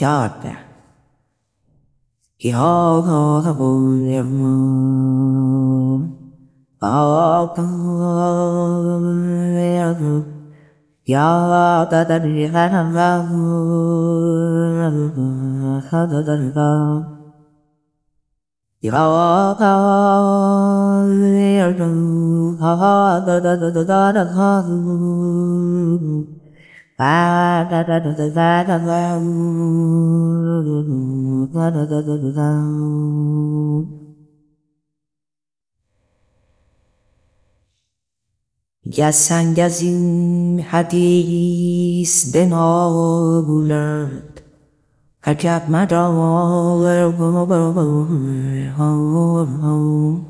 Data. He all calls a moon. All calls Y'all got that you had a moon. How does that go? Y'all calls a moon. How does that go? گسنگ از این حدیث بناگولد عجب مدار